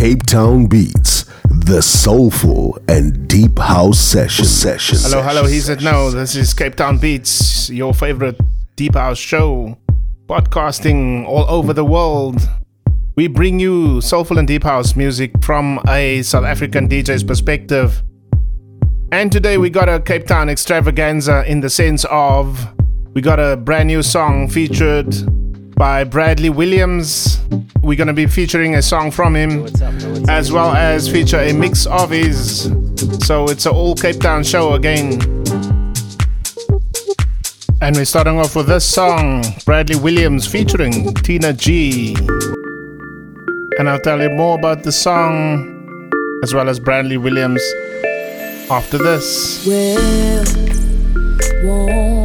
Cape Town Beats, the soulful and deep house session. session. Hello, hello, He said, no, This is Cape Town Beats, your favorite deep house show, podcasting all over the world. We bring you soulful and deep house music from a South African DJ's perspective. And today we got a Cape Town extravaganza in the sense of we got a brand new song featured by Bradley Williams. We're going to be featuring a song from him as well as feature a mix of his. So it's an all Cape Town show again. And we're starting off with this song Bradley Williams featuring Tina G. And I'll tell you more about the song as well as Bradley Williams after this. Well,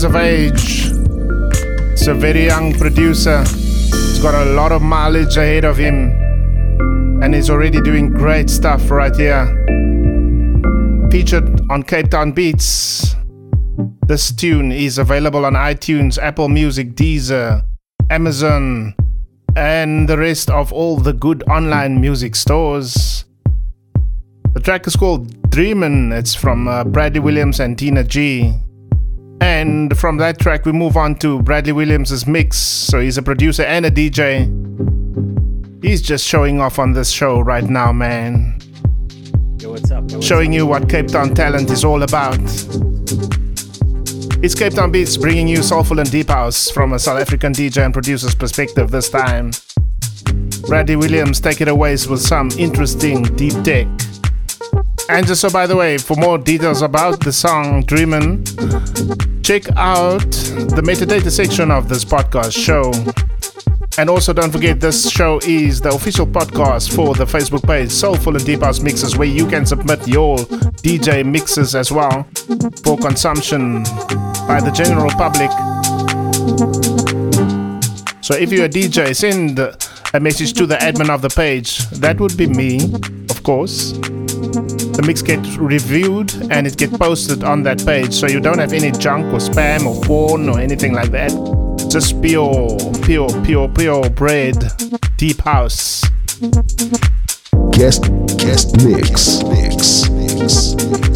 years of age. It's a very young producer. He's got a lot of mileage ahead of him. And he's already doing great stuff right here. Featured on Cape Town Beats. This tune is available on iTunes, Apple Music, Deezer, Amazon, and the rest of all the good online music stores. The track is called Dreamin'. It's from uh, Bradley Williams and Tina G. And from that track, we move on to Bradley Williams' mix. So he's a producer and a DJ. He's just showing off on this show right now, man. Yo, what's up? Yo, what's showing up? you what Cape Town talent is all about. It's Cape Town Beats bringing you soulful and deep house from a South African DJ and producer's perspective this time. Bradley Williams take it away with some interesting deep tech. And just so by the way, for more details about the song Dreamin', check out the metadata section of this podcast show. And also don't forget this show is the official podcast for the Facebook page Soulful and Deep House Mixes where you can submit your DJ mixes as well for consumption by the general public. So if you're a DJ, send a message to the admin of the page. That would be me, of course. The mix gets reviewed and it gets posted on that page, so you don't have any junk or spam or porn or anything like that. Just pure, pure, pure, pure bread, deep house. Guest, guest mix, mix, mix, mix.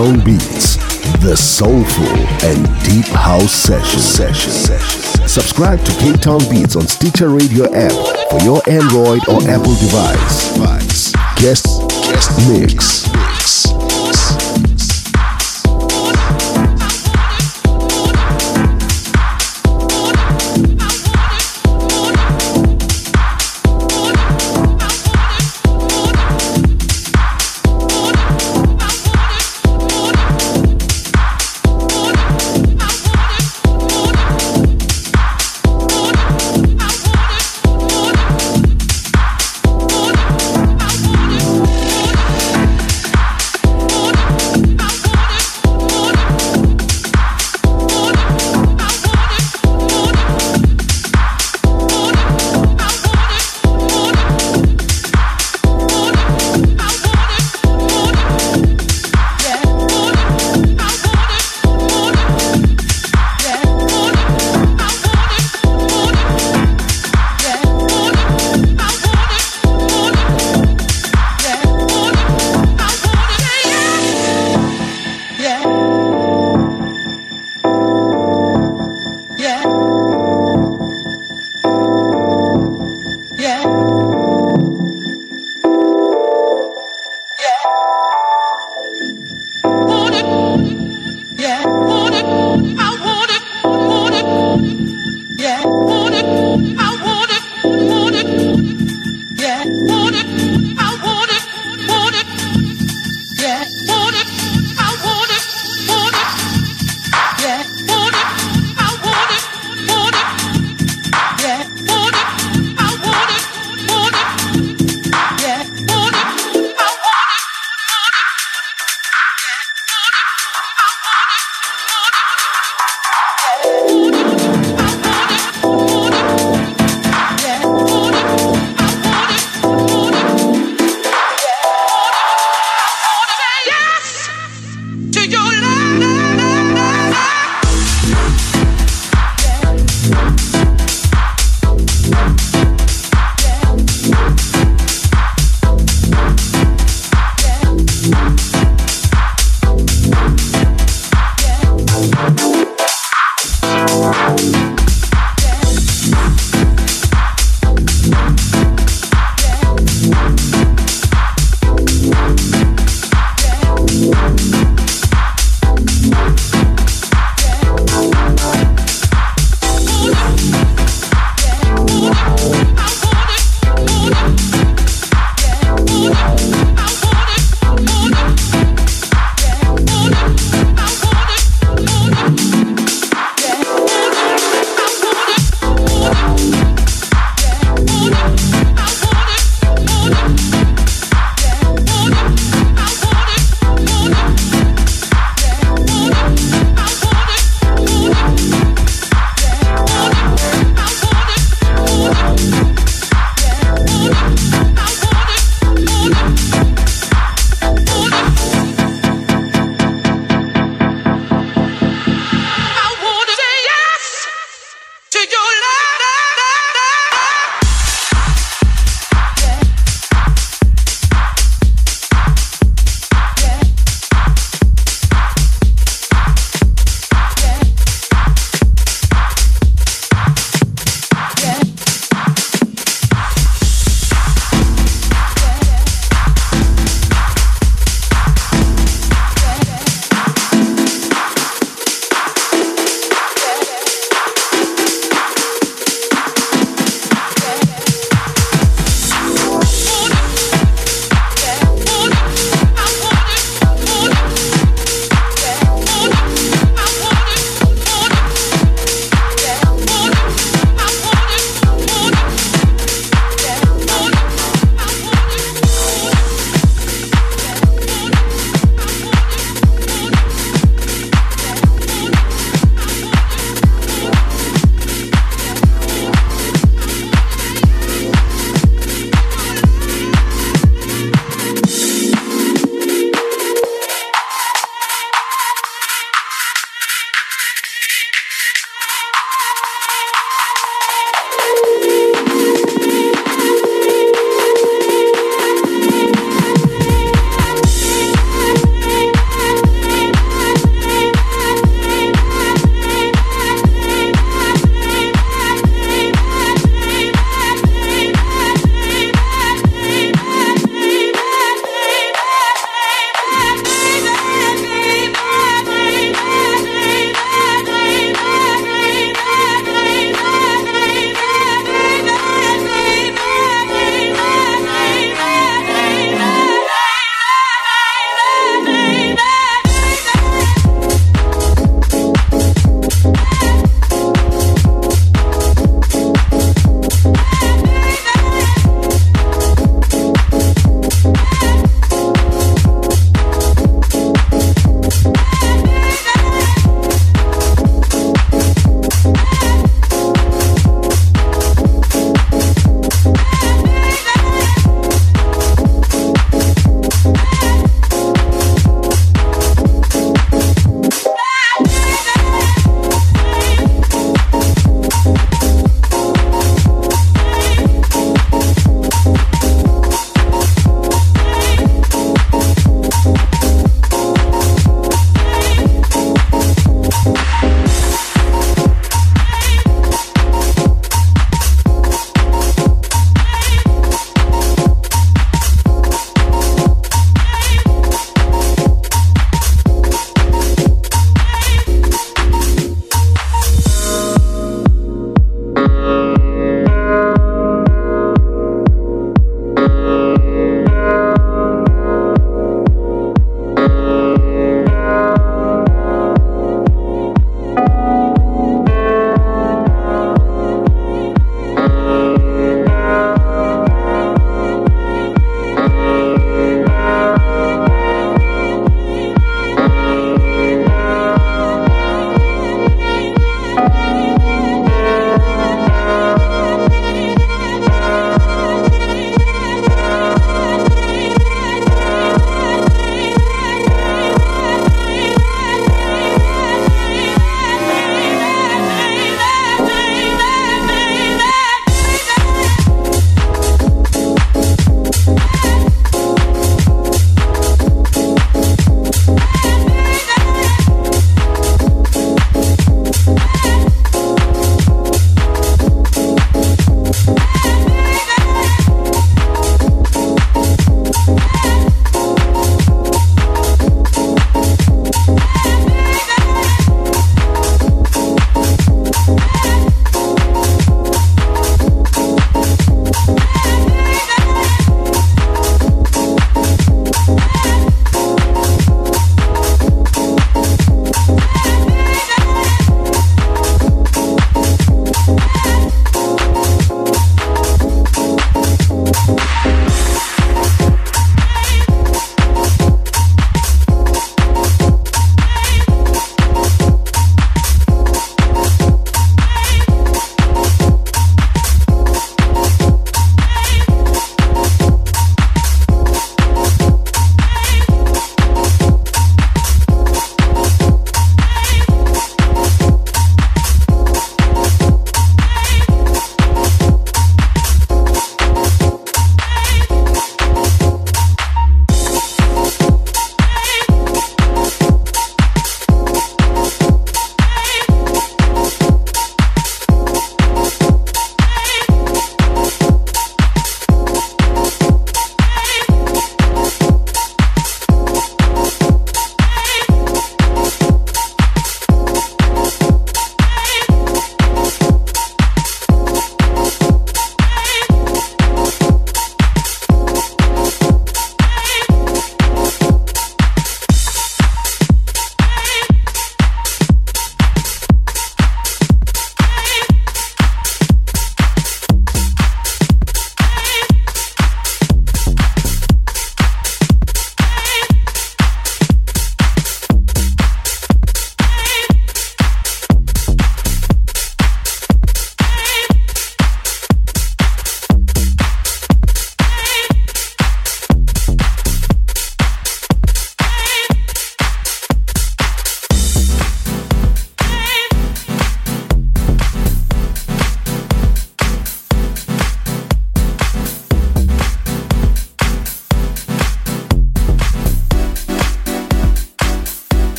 Town Beats, the soulful and deep house. Session. Session. Subscribe to Cape Town Beats on Stitcher Radio app for your Android or Apple device. Guest, guest mix.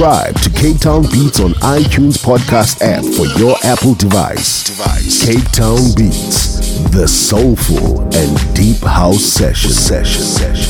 Subscribe to Cape Town Beats on iTunes podcast app for your Apple device. Cape Town Beats, the soulful and deep house. Session. Session.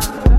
time.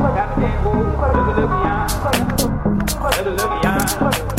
Gotta be woke, look at the look at the.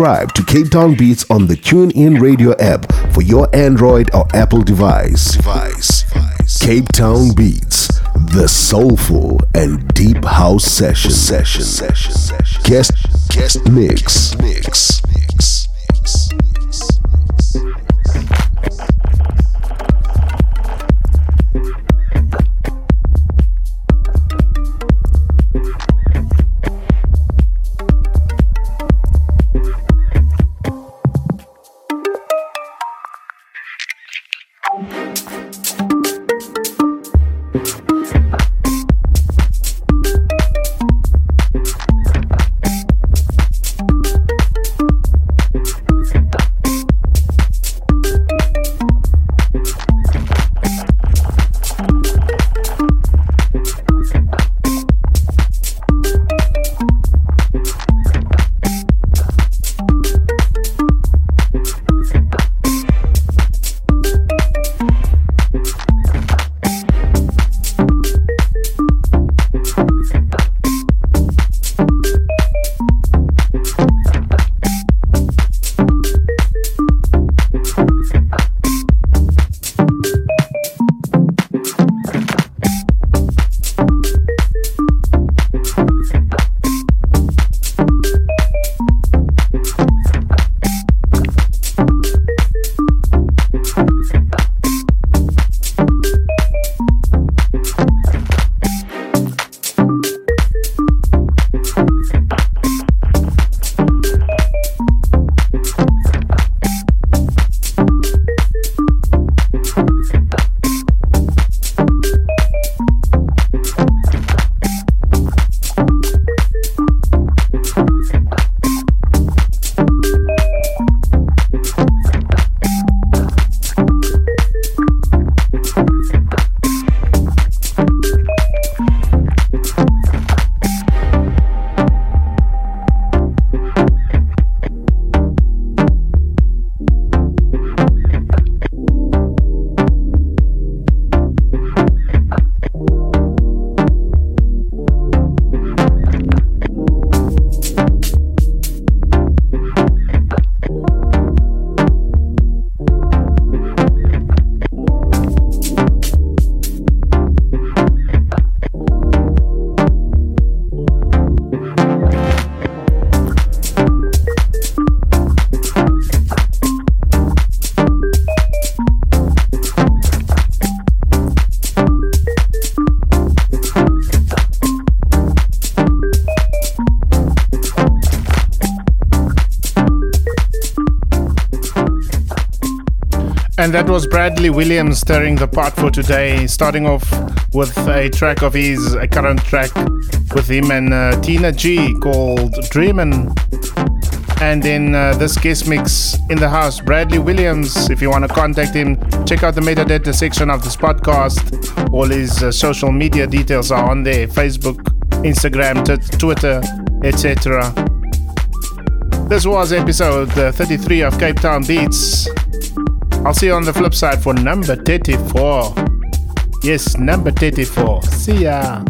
Subscribe to Cape Town Beats on the TuneIn Radio app for your Android or Apple device. Device. Cape Town Beats, the soulful and deep house session. Session. Session. Guest guest. Mix. Mix. That was Bradley Williams stirring the pot for today, starting off with a track of his, a current track with him and uh, Tina G called Dreamin'. And then uh, this guest mix in the house, Bradley Williams. If you want to contact him, check out the metadata section of this podcast. All his uh, social media details are on there Facebook, Instagram, t- Twitter, etc. This was episode uh, 33 of Cape Town Beats. I'll see you on the flip side for number 34. Yes, number 34. See ya.